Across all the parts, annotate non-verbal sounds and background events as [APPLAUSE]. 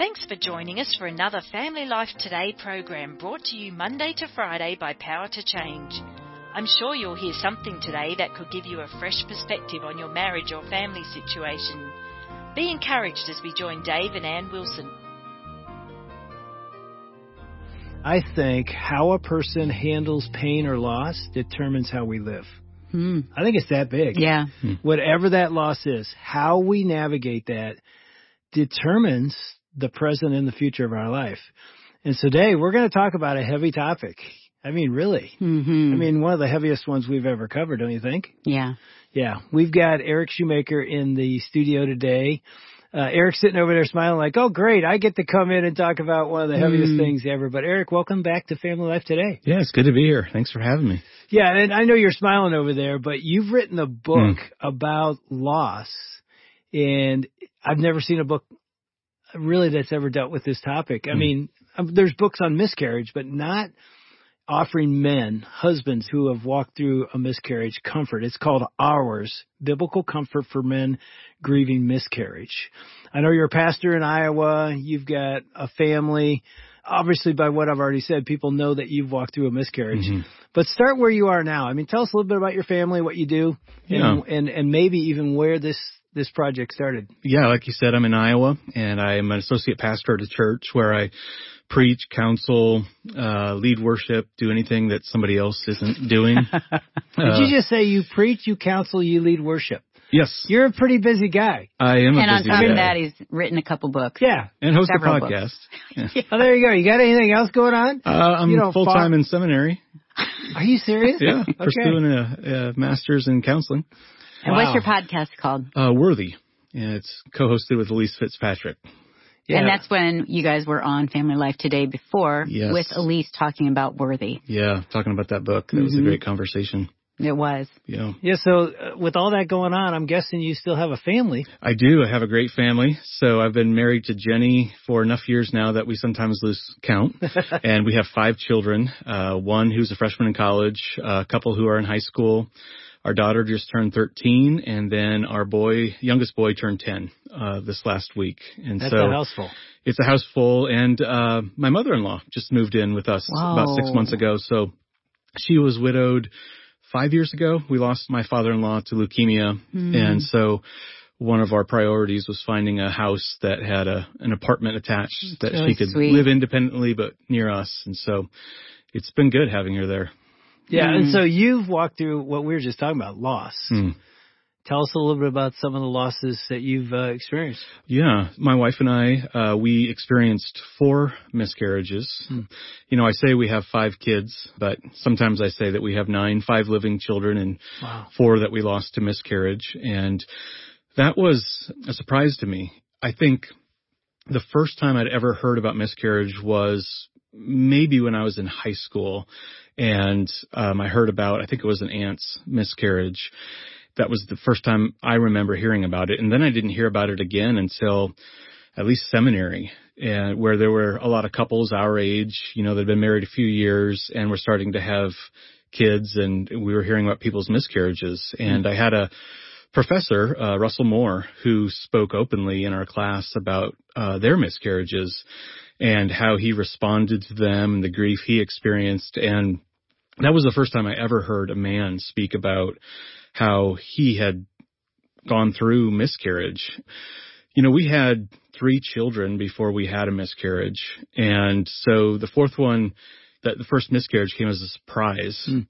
Thanks for joining us for another Family Life Today program brought to you Monday to Friday by Power to Change. I'm sure you'll hear something today that could give you a fresh perspective on your marriage or family situation. Be encouraged as we join Dave and Ann Wilson. I think how a person handles pain or loss determines how we live. Hmm. I think it's that big. Yeah. Whatever that loss is, how we navigate that determines the present and the future of our life. And today we're going to talk about a heavy topic. I mean, really. hmm I mean, one of the heaviest ones we've ever covered, don't you think? yeah. Yeah. We've got Eric Schumacher in the studio today. Uh, Eric's sitting over there smiling like, oh great, I get to come in and talk about one of the heaviest Mm. things ever. But Eric, welcome back to Family Life Today. Yeah, it's good to be here. Thanks for having me. Yeah, and I know you're smiling over there, but you've written a book Hmm. about loss, and I've never seen a book really that's ever dealt with this topic. I Hmm. mean, um, there's books on miscarriage, but not offering men, husbands who have walked through a miscarriage comfort. It's called Ours, Biblical Comfort for Men Grieving Miscarriage. I know you're a pastor in Iowa. You've got a family. Obviously, by what I've already said, people know that you've walked through a miscarriage. Mhm. But start where you are now. I mean, tell us a little bit about your family, what you do, and Yeah. and, and maybe even where this this project started. Yeah, like you said, I'm in Iowa and I am an associate pastor at a church where I preach, counsel, uh, lead worship, do anything that somebody else isn't doing. [LAUGHS] Did Uh, you just say you preach, you counsel, you lead worship? yes, You're a pretty busy guy. I am a And on top guy. of that, he's written a couple books. Yeah. and host a podcast. [LAUGHS] Yeah. Oh, there you go. You got anything else going on? Uh, I'm full time in seminary. Are you serious? Yeah, [LAUGHS] Okay. pursuing a, a master's in counseling. And Wow. what's your podcast called? Uh, Worthy. Yeah, it's co-hosted with Elyse Fitzpatrick. Yeah. And that's when you guys were on Family Life Today before Yes. with Elyse talking about Worthy. Yeah, talking about that book. That was a Mhm. great conversation. It was. Yeah. yeah. So uh, with all that going on, I'm guessing you still have a family. I do. I have a great family. So I've been married to Jenny for enough years now that we sometimes lose count. [LAUGHS] and we have five children. Uh, one who's a freshman in college, a couple who are in high school. Our daughter just turned 13 and then our boy, youngest boy turned 10, uh, this last week. And That's so a house full. it's a house full and, uh, my mother-in-law just moved in with us about six months ago. So she was widowed five years ago. We lost my father-in-law to leukemia. Hmm. And so one of our priorities was finding a house that had a, an apartment attached that really she could sweet. live independently but near us. And so it's been good having her there. Yeah. And Mm. so you've walked through what we were just talking about, loss. Hmm. Tell us a little bit about some of the losses that you've uh, experienced. Yeah, my wife and I, uh, we experienced four miscarriages. Hmm. You know, I say we have five kids, but sometimes I say that we have nine, five living children and Wow. four that we lost to miscarriage. And that was a surprise to me. I think the first time I'd ever heard about miscarriage was maybe when I was in high school and um, I heard about, I think it was an aunt's miscarriage. That was the first time I remember hearing about it. And then I didn't hear about it again until at least seminary and where there were a lot of couples our age, you know, that had been married a few years and were starting to have kids and we were hearing about people's miscarriages. And I had a professor, uh, Russell Moore, who spoke openly in our class about, uh, their miscarriages and how he responded to them and the grief he experienced. And that was the first time I ever heard a man speak about how he had gone through miscarriage. You know, we had three children before we had a miscarriage. And so the fourth one, that the first miscarriage came as a surprise Mm.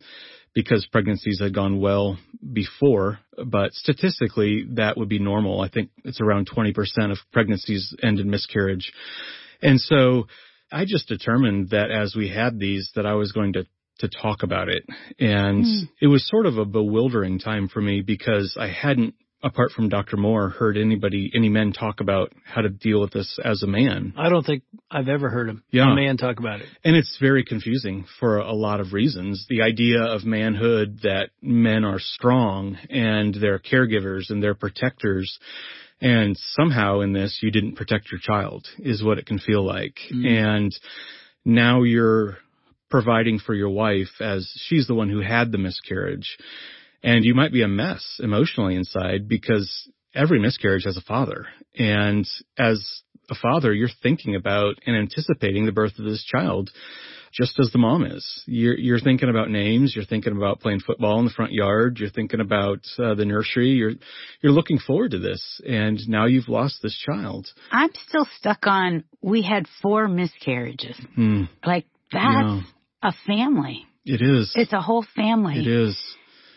because pregnancies had gone well before, but statistically that would be normal. I think it's around 20% of pregnancies end in miscarriage. And so I just determined that as we had these that I was going to to talk about it. And Hmm. it was sort of a bewildering time for me because I hadn't apart from Dr. Moore heard anybody any men talk about how to deal with this as a man. I don't think I've ever heard him, Yeah. a man talk about it. And it's very confusing for a lot of reasons. The idea of manhood that men are strong and they're caregivers and they're protectors. And somehow in this, you didn't protect your child is what it can feel like. Mm. And now you're providing for your wife as she's the one who had the miscarriage. And you might be a mess emotionally inside because every miscarriage has a father. And as a father, you're thinking about and anticipating the birth of this child just as the mom is. You're, you're thinking about names. You're thinking about playing football in the front yard. You're thinking about uh, the nursery. You're, you're looking forward to this. And now you've lost this child. I'm still stuck on, we had four miscarriages. Hmm. Like that's Yeah. a family. It is. It's a whole family. it is.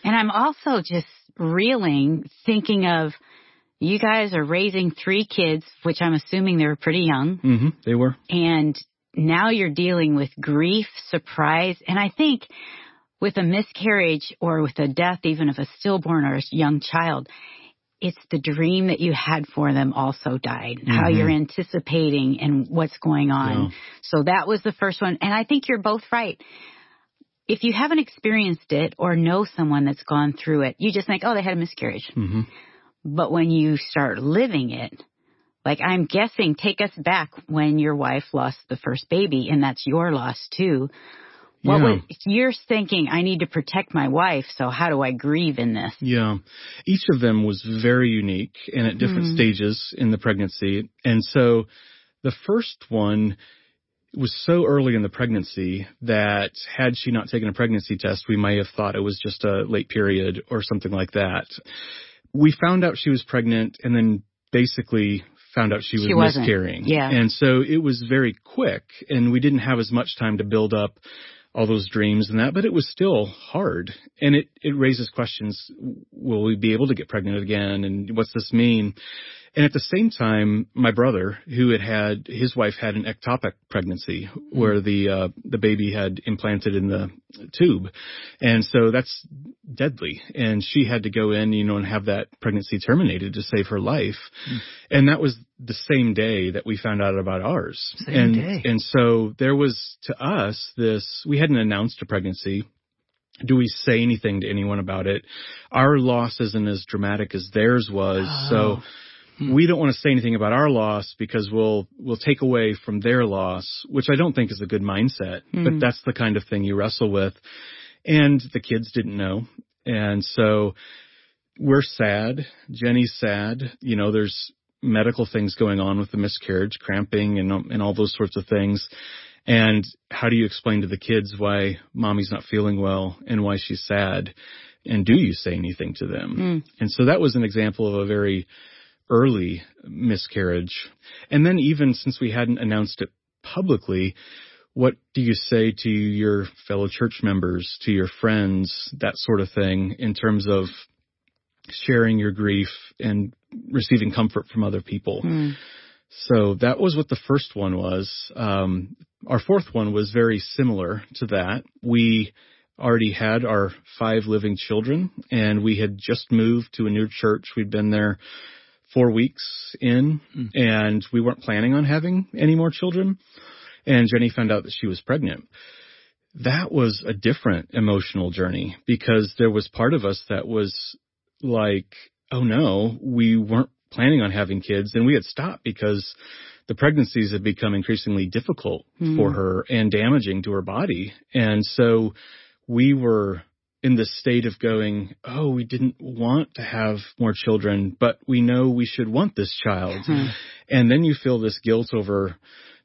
And I'm also just reeling, thinking of you guys are raising three kids, which I'm assuming they were pretty young, Mm-hmm. They were. and now you're dealing with grief, surprise, and I think with a miscarriage or with a death, even of a stillborn or a young child, it's the dream that you had for them also died, how Mhm. you're anticipating and what's going on. Yeah. So that was the first one. And I think you're both right. If you haven't experienced it or know someone that's gone through it, you just think, oh, they had a miscarriage. hmm But when you start living it, like I'm guessing, take us back when your wife lost the first baby, and that's your loss too. What Yeah. was you're thinking? I need to protect my wife, so how do I grieve in this? Yeah. Each of them was very unique and at different Mhm. stages in the pregnancy. And so the first one was so early in the pregnancy that had she not taken a pregnancy test, we may have thought it was just a late period or something like that. We found out she was pregnant and then basically found out she was She miscarrying. Yeah. And so it was very quick and we didn't have as much time to build up all those dreams and that, but it was still hard. And it, it raises questions. Will we be able to get pregnant again? And what's this mean? And at the same time, my brother, who had had, his wife had an ectopic pregnancy where the, uh, the baby had implanted in the tube. And so that's deadly. And she had to go in, you know, and have that pregnancy terminated to save her life. And that was the same day that we found out about ours. Same and, day. and so there was to us this, we hadn't announced a pregnancy. Do we say anything to anyone about it? Our loss isn't as dramatic as theirs was. So Hmm. we don't want to say anything about our loss because we'll, we'll take away from their loss, which I don't think is a good mindset, Hmm. but that's the kind of thing you wrestle with. And the kids didn't know. And so we're sad. Jenny's sad. You know, there's medical things going on with the miscarriage, cramping and, and all those sorts of things. And how do you explain to the kids why mommy's not feeling well and why she's sad? And do you say anything to them? Mm. And so that was an example of a very early miscarriage. And then even since we hadn't announced it publicly, what do you say to your fellow church members, to your friends, that sort of thing in terms of sharing your grief and receiving comfort from other people? Mm. So that was what the first one was. Um, our fourth one was very similar to that. We already had our five living children and we had just moved to a new church. We'd been there four weeks in Hmm. and we weren't planning on having any more children. And Jenny found out that she was pregnant. That was a different emotional journey because there was part of us that was like, oh no, we weren't planning on having kids and we had stopped because the pregnancies had become increasingly difficult Hmm. for her and damaging to her body. And so we were in this state of going, oh, we didn't want to have more children, but we know we should want this child. Hmm. And then you feel this guilt over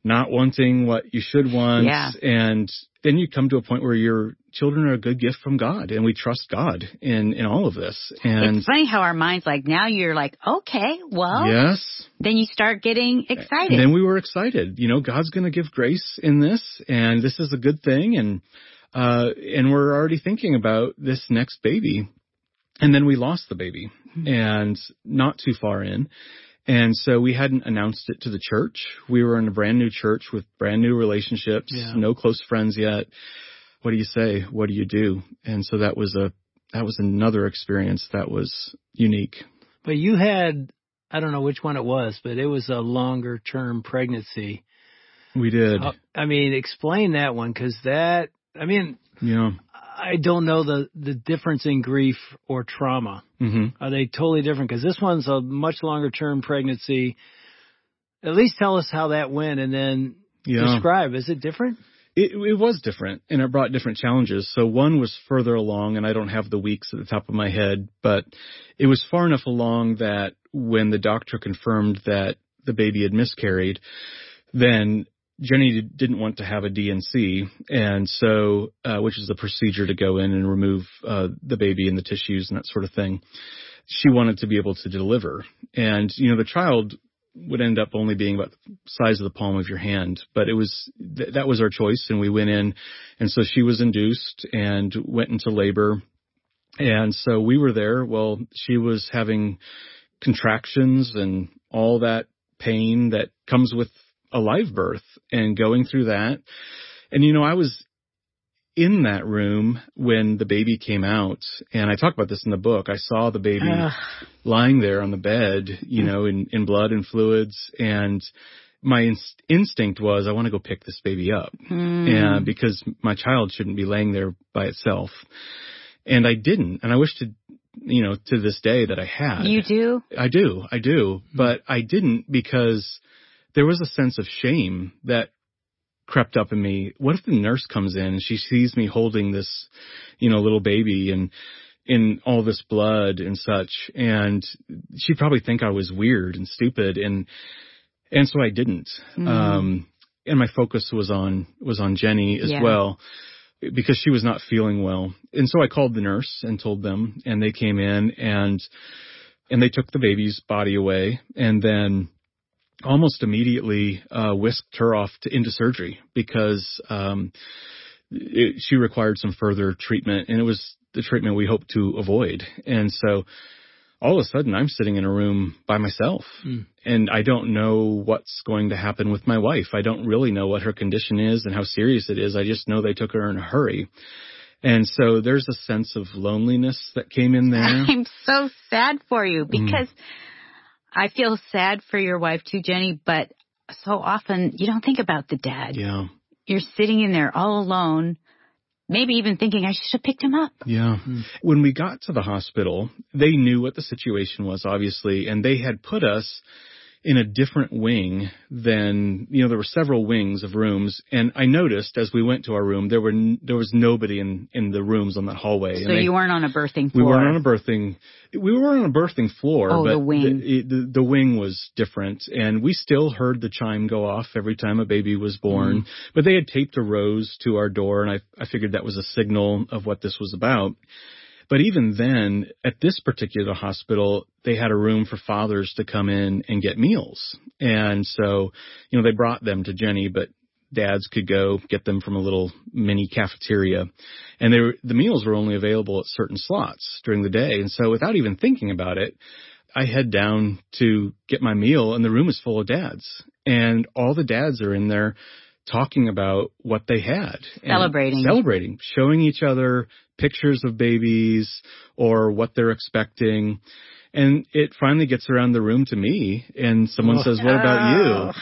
not wanting what you should want. Yeah. And then you come to a point where your children are a good gift from God and we trust God in, in all of this. And It's funny how our minds like now you're like, okay, well, yes, then you start getting excited. and then we were excited. You know, God's going to give grace in this, and this is a good thing, and uh, and we're already thinking about this next baby. And then we lost the baby, and not too far in. And so we hadn't announced it to the church. We were in a brand new church with brand new relationships, Yeah. no close friends yet. What do you say? What do you do? And so that was a that was another experience that was unique. But you had, I don't know which one it was, but it was a longer term pregnancy. We did. Uh, I mean, explain that one because that, I mean, yeah. I don't know the, the difference in grief or trauma. Mhm. Are they totally different? Because this one's a much longer term pregnancy. At least tell us how that went and then Yeah. describe. Is it different? It, it was different and it brought different challenges. So one was further along and I don't have the weeks at the top of my head, but it was far enough along that when the doctor confirmed that the baby had miscarried, then Jenny didn't want to have a D&C, and so uh, which is the procedure to go in and remove uh, the baby and the tissues and that sort of thing. She wanted to be able to deliver, and you know the child would end up only being about the size of the palm of your hand, but it was th- that was our choice, and we went in, and so she was induced and went into labor, and so we were there. Well, she was having contractions and all that pain that comes with a live birth and going through that. And you know, I was in that room when the baby came out and I talk about this in the book. I saw the baby Ugh. lying there on the bed, you know, in, in blood and fluids and my inst- instinct was I want to go pick this baby up mm. and because my child shouldn't be laying there by itself. And I didn't. And I wish to, you know, to this day that I had. You do? I do. I do. Hmm. But I didn't because there was a sense of shame that crept up in me. What if the nurse comes in and she sees me holding this, you know, little baby and in all this blood and such and she'd probably think I was weird and stupid and and so I didn't. Mm. Um and my focus was on was on Jenny as yeah. well because she was not feeling well. And so I called the nurse and told them and they came in and and they took the baby's body away and then almost immediately uh, whisked her off to, into surgery because um, it, she required some further treatment, and it was the treatment we hoped to avoid. And so, all of a sudden, I'm sitting in a room by myself, mm. and I don't know what's going to happen with my wife. I don't really know what her condition is and how serious it is. I just know they took her in a hurry. And so there's a sense of loneliness that came in there. [LAUGHS] I'm so sad for you mm. because mm. I feel sad for your wife too, Jenny, but so often you don't think about the dad. Yeah. You're sitting in there all alone, maybe even thinking I should have picked him up. Yeah. Mm. When we got to the hospital, they knew what the situation was, obviously, and they had put us in a different wing than you know there were several wings of rooms. And i noticed as we went to our room there were n- there was nobody in in the rooms on that hallway. So you weren't on a birthing floor we weren't on a birthing we were on a birthing floor oh, but the wing. the, the, the wing was different. And we still heard the chime go off every time a baby was born. Mm. but they had taped a rose to our door and i i figured that was a signal of what this was about but even then, at this particular hospital, they had a room for fathers to come in and get meals. And so, you know, they brought them to Jenny, but dads could go get them from a little mini cafeteria. And they were, the meals were only available at certain slots during the day. And so without even thinking about it, I head down to get my meal and the room is full of dads and all the dads are in there talking about what they had. Celebrating. Celebrating. Showing each other pictures of babies or what they're expecting. And it finally gets around the room to me and someone oh. says, what about you?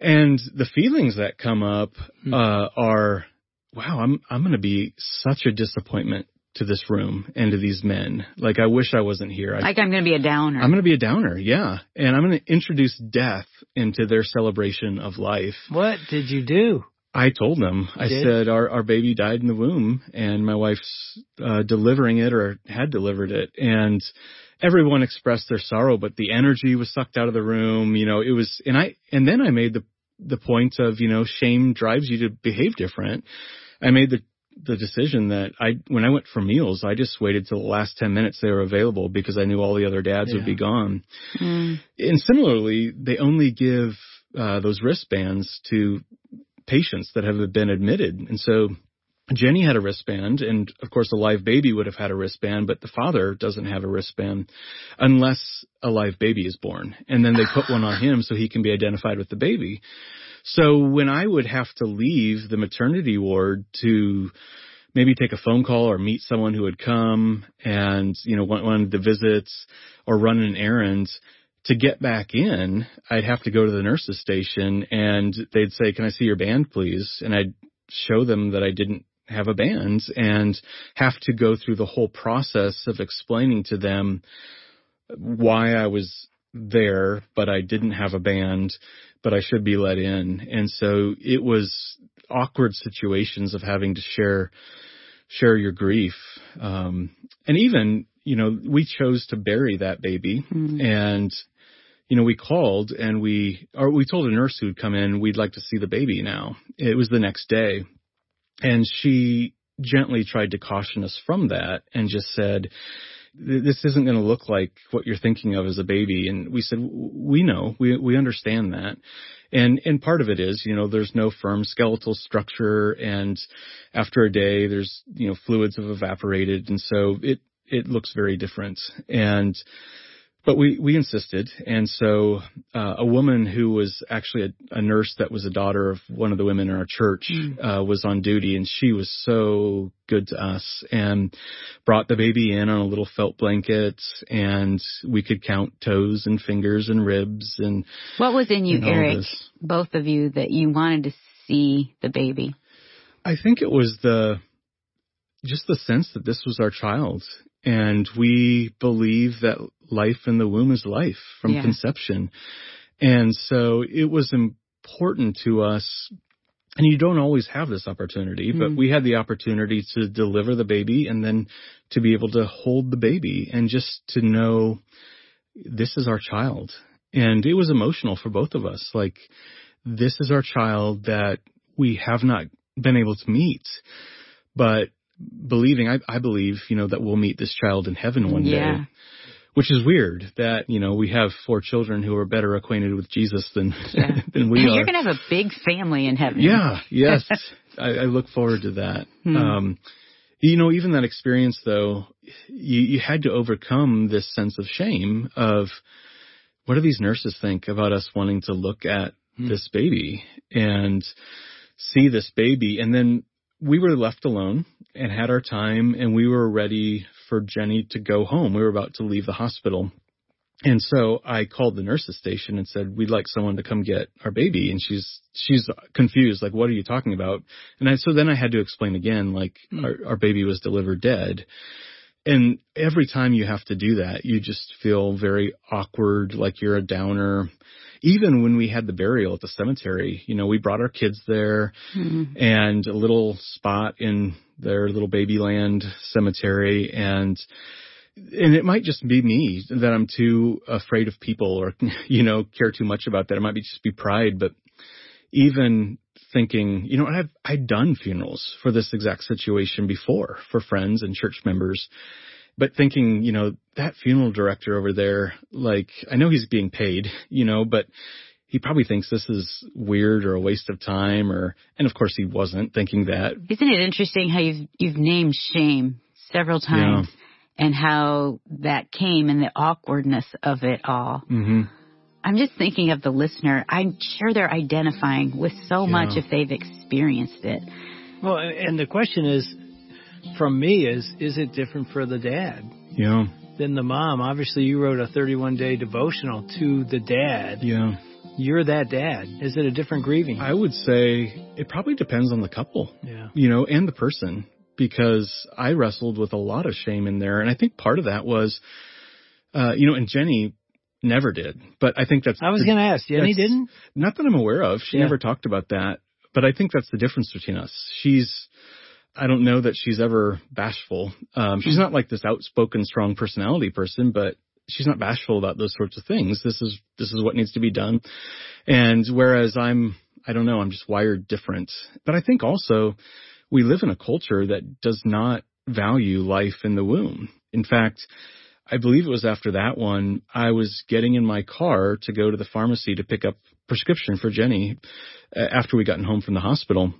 And the feelings that come up, hmm. uh, are, wow, I'm, I'm going to be such a disappointment to this room and to these men. Like I wish I wasn't here. I, like I'm going to be a downer. I'm going to be a downer. Yeah. And I'm going to introduce death into their celebration of life. What did you do? I told them. You I did? said our our baby died in the womb, and my wife's uh, delivering it or had delivered it, and everyone expressed their sorrow, but the energy was sucked out of the room. You know, it was, and I and then I made the the point of you know shame drives you to behave different. I made the the decision that I when I went for meals, I just waited till the last ten minutes they were available because I knew all the other dads yeah. would be gone. Mm. And similarly, they only give uh, those wristbands to patients that have been admitted. And so Jenny had a wristband, and of course, a live baby would have had a wristband, but the father doesn't have a wristband unless a live baby is born. And then they put one on him so he can be identified with the baby. So when I would have to leave the maternity ward to maybe take a phone call or meet someone who had come and, you know, wanted the visits or run an errand, to get back in, I'd have to go to the nurse's station and they'd say, can I see your band, please? And I'd show them that I didn't have a band and have to go through the whole process of explaining to them why I was there, but I didn't have a band, but I should be let in. And so it was awkward situations of having to share, share your grief. Um, and even, you know, we chose to bury that baby mm-hmm. and you know, we called and we, or we told a nurse who'd come in, we'd like to see the baby now. It was the next day. And she gently tried to caution us from that and just said, this isn't going to look like what you're thinking of as a baby. And we said, we know, we, we understand that. And, and part of it is, you know, there's no firm skeletal structure and after a day, there's, you know, fluids have evaporated. And so it, it looks very different. And, but we we insisted, and so uh, a woman who was actually a, a, nurse that was a daughter of one of the women in our church mm. uh, was on duty, and she was so good to us and brought the baby in on a little felt blanket, and we could count toes and fingers and ribs and. What was in you, Eric? Both of you that you wanted to see the baby. I think it was the just the sense that this was our child and we believe that life in the womb is life from yeah. conception. And so it was important to us and you don't always have this opportunity, mm but we had the opportunity to deliver the baby and then to be able to hold the baby and just to know this is our child. And it was emotional for both of us. Like, this is our child that we have not been able to meet, but believing, I, I believe, you know, that we'll meet this child in heaven one yeah. day. Which is weird that, you know, we have four children who are better acquainted with Jesus than, yeah. [LAUGHS] than we You're are. You're going to have a big family in heaven. Yeah, yes. [LAUGHS] I, I, look forward to that. Hmm. Um, you know, even that experience though, you, you had to overcome this sense of shame of what do these nurses think about us wanting to look at hmm. this baby and see this baby and then we were left alone and had our time and we were ready for Jenny to go home. We were about to leave the hospital. And so I called the nurse's station and said, we'd like someone to come get our baby. And she's, she's confused. Like, what are you talking about? And I, so then I had to explain again, like mm. our, our baby was delivered dead. And every time you have to do that, you just feel very awkward, like you're a downer even when we had the burial at the cemetery, you know, we brought our kids there mm-hmm. and a little spot in their little babyland cemetery and and it might just be me that I'm too afraid of people or [LAUGHS] you know care too much about that. It might be just be pride, but even thinking, you know, I've I've done funerals for this exact situation before for friends and church members, but thinking, you know, that funeral director over there, like, I know he's being paid, you know, but he probably thinks this is weird or a waste of time or, and of course he wasn't thinking that. Isn't it interesting how you've, you've named shame several times yeah. and how that came and the awkwardness of it all? Mm-hmm. I'm just thinking of the listener. I'm sure they're identifying with so yeah. much if they've experienced it. Well, and the question is, from me is is it different for the dad? Yeah. Than the mom. Obviously, you wrote a 31 day devotional to the dad. Yeah. You're that dad. Is it a different grieving? I would say it probably depends on the couple. Yeah. You know, and the person because I wrestled with a lot of shame in there, and I think part of that was, uh, you know, and Jenny never did, but I think that's. I was going to ask. Yeah, he didn't. Not that I'm aware of. She yeah. never talked about that, but I think that's the difference between us. She's I don't know that she's ever bashful. Um, she's not like this outspoken, strong personality person, but she's not bashful about those sorts of things. This is this is what needs to be done. And whereas I'm, I don't know, I'm just wired different. But I think also we live in a culture that does not value life in the womb. In fact, I believe it was after that one, I was getting in my car to go to the pharmacy to pick up prescription for Jenny uh, after we gotten home from the hospital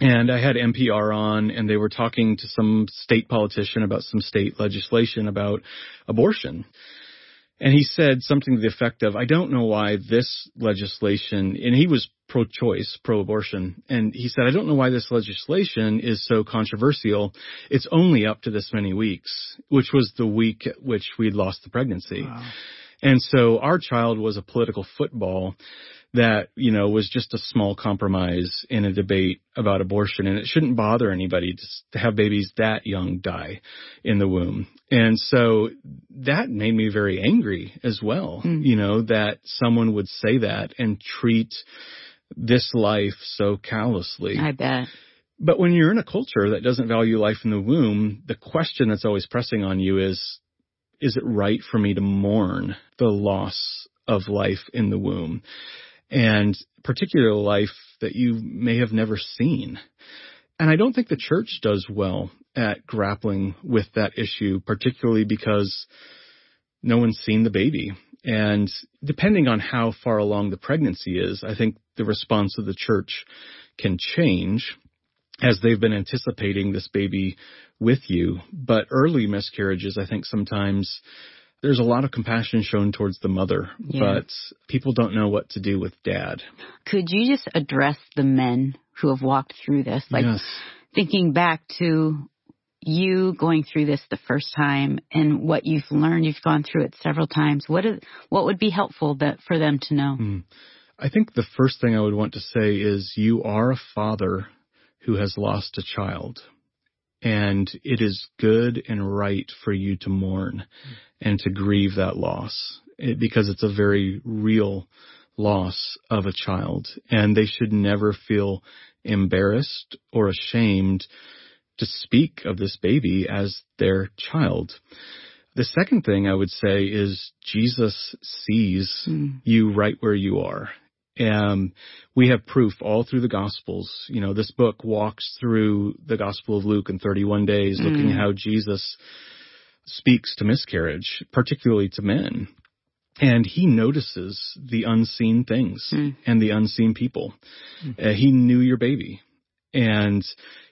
and I had NPR on and they were talking to some state politician about some state legislation about abortion. And he said something to the effect of, I don't know why this legislation, and he was pro-choice, pro-abortion, and he said, I don't know why this legislation is so controversial. It's only up to this many weeks, which was the week at which we'd lost the pregnancy. Wow. And so our child was a political football that, you know, was just a small compromise in a debate about abortion. And it shouldn't bother anybody to, have babies that young die in the womb. And so that made me very angry as well, mm. you know, that someone would say that and treat this life so callously. I bet. But when you're in a culture that doesn't value life in the womb, the question that's always pressing on you is, is it right for me to mourn the loss of life in the womb and particular life that you may have never seen. And I don't think the church does well at grappling with that issue, particularly because no one's seen the baby. And depending on how far along the pregnancy is, I think the response of the church can change as they've been anticipating this baby with you. But early miscarriages, I think sometimes there's a lot of compassion shown towards the mother, yeah. but people don't know what to do with dad. Could you just address the men who have walked through this? Like yes. thinking back to you going through this the first time and what you've learned, you've gone through it several times. What is, what would be helpful that for them to know? Mm. I think the first thing I would want to say is you are a father who has lost a child. And it is good and right for you to mourn and to grieve that loss it, because it's a very real loss of a child. And they should never feel embarrassed or ashamed to speak of this baby as their child. The second thing I would say is Jesus sees mm. you right where you are. And we have proof all through the Gospels. You know, this book walks through the Gospel of Luke in 31 days, mm. looking at how Jesus speaks to miscarriage, particularly to men. And he notices the unseen things mm. and the unseen people. Mm. Uh, he knew your baby and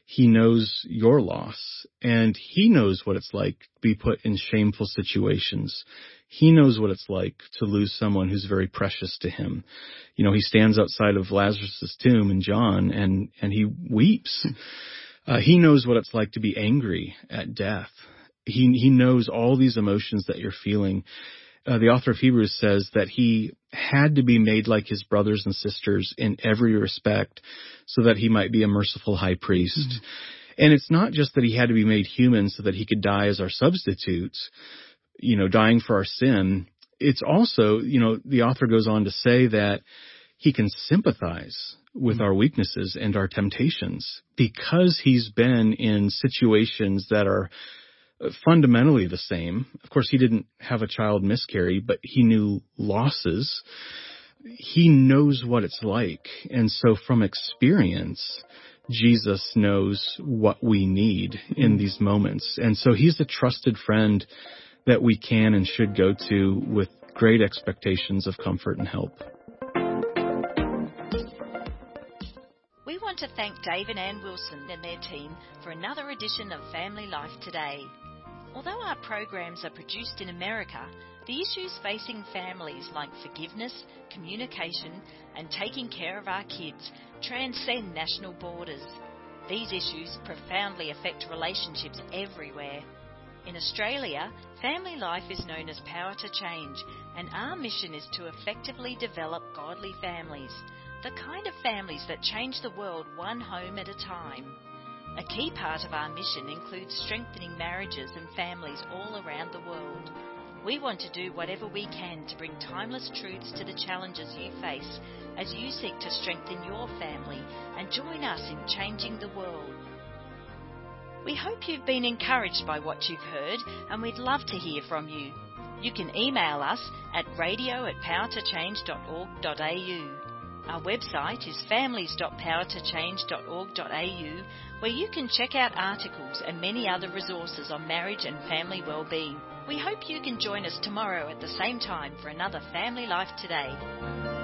he knows your loss and he knows what it's like to be put in shameful situations. He knows what it's like to lose someone who's very precious to him. You know, he stands outside of Lazarus' tomb in John and, and he weeps. Uh, he knows what it's like to be angry at death. He, he knows all these emotions that you're feeling. Uh, the author of Hebrews says that he had to be made like his brothers and sisters in every respect so that he might be a merciful high priest. Mm-hmm. And it's not just that he had to be made human so that he could die as our substitutes, you know, dying for our sin. It's also, you know, the author goes on to say that he can sympathize with mm-hmm. our weaknesses and our temptations because he's been in situations that are fundamentally the same. Of course, he didn't have a child miscarry, but he knew losses. He knows what it's like. And so from experience, Jesus knows what we need in these moments. And so he's a trusted friend that we can and should go to with great expectations of comfort and help. We want to thank Dave and Ann Wilson and their team for another edition of Family Life Today. Although our programs are produced in America, the issues facing families like forgiveness, communication, and taking care of our kids transcend national borders. These issues profoundly affect relationships everywhere. In Australia, family life is known as Power to Change, and our mission is to effectively develop godly families, the kind of families that change the world one home at a time. A key part of our mission includes strengthening marriages and families all around the world. We want to do whatever we can to bring timeless truths to the challenges you face as you seek to strengthen your family and join us in changing the world. We hope you've been encouraged by what you've heard and we'd love to hear from you. You can email us at radio at powertochange.org.au. Our website is families.powertochange.org.au where you can check out articles and many other resources on marriage and family well-being. We hope you can join us tomorrow at the same time for another Family Life Today.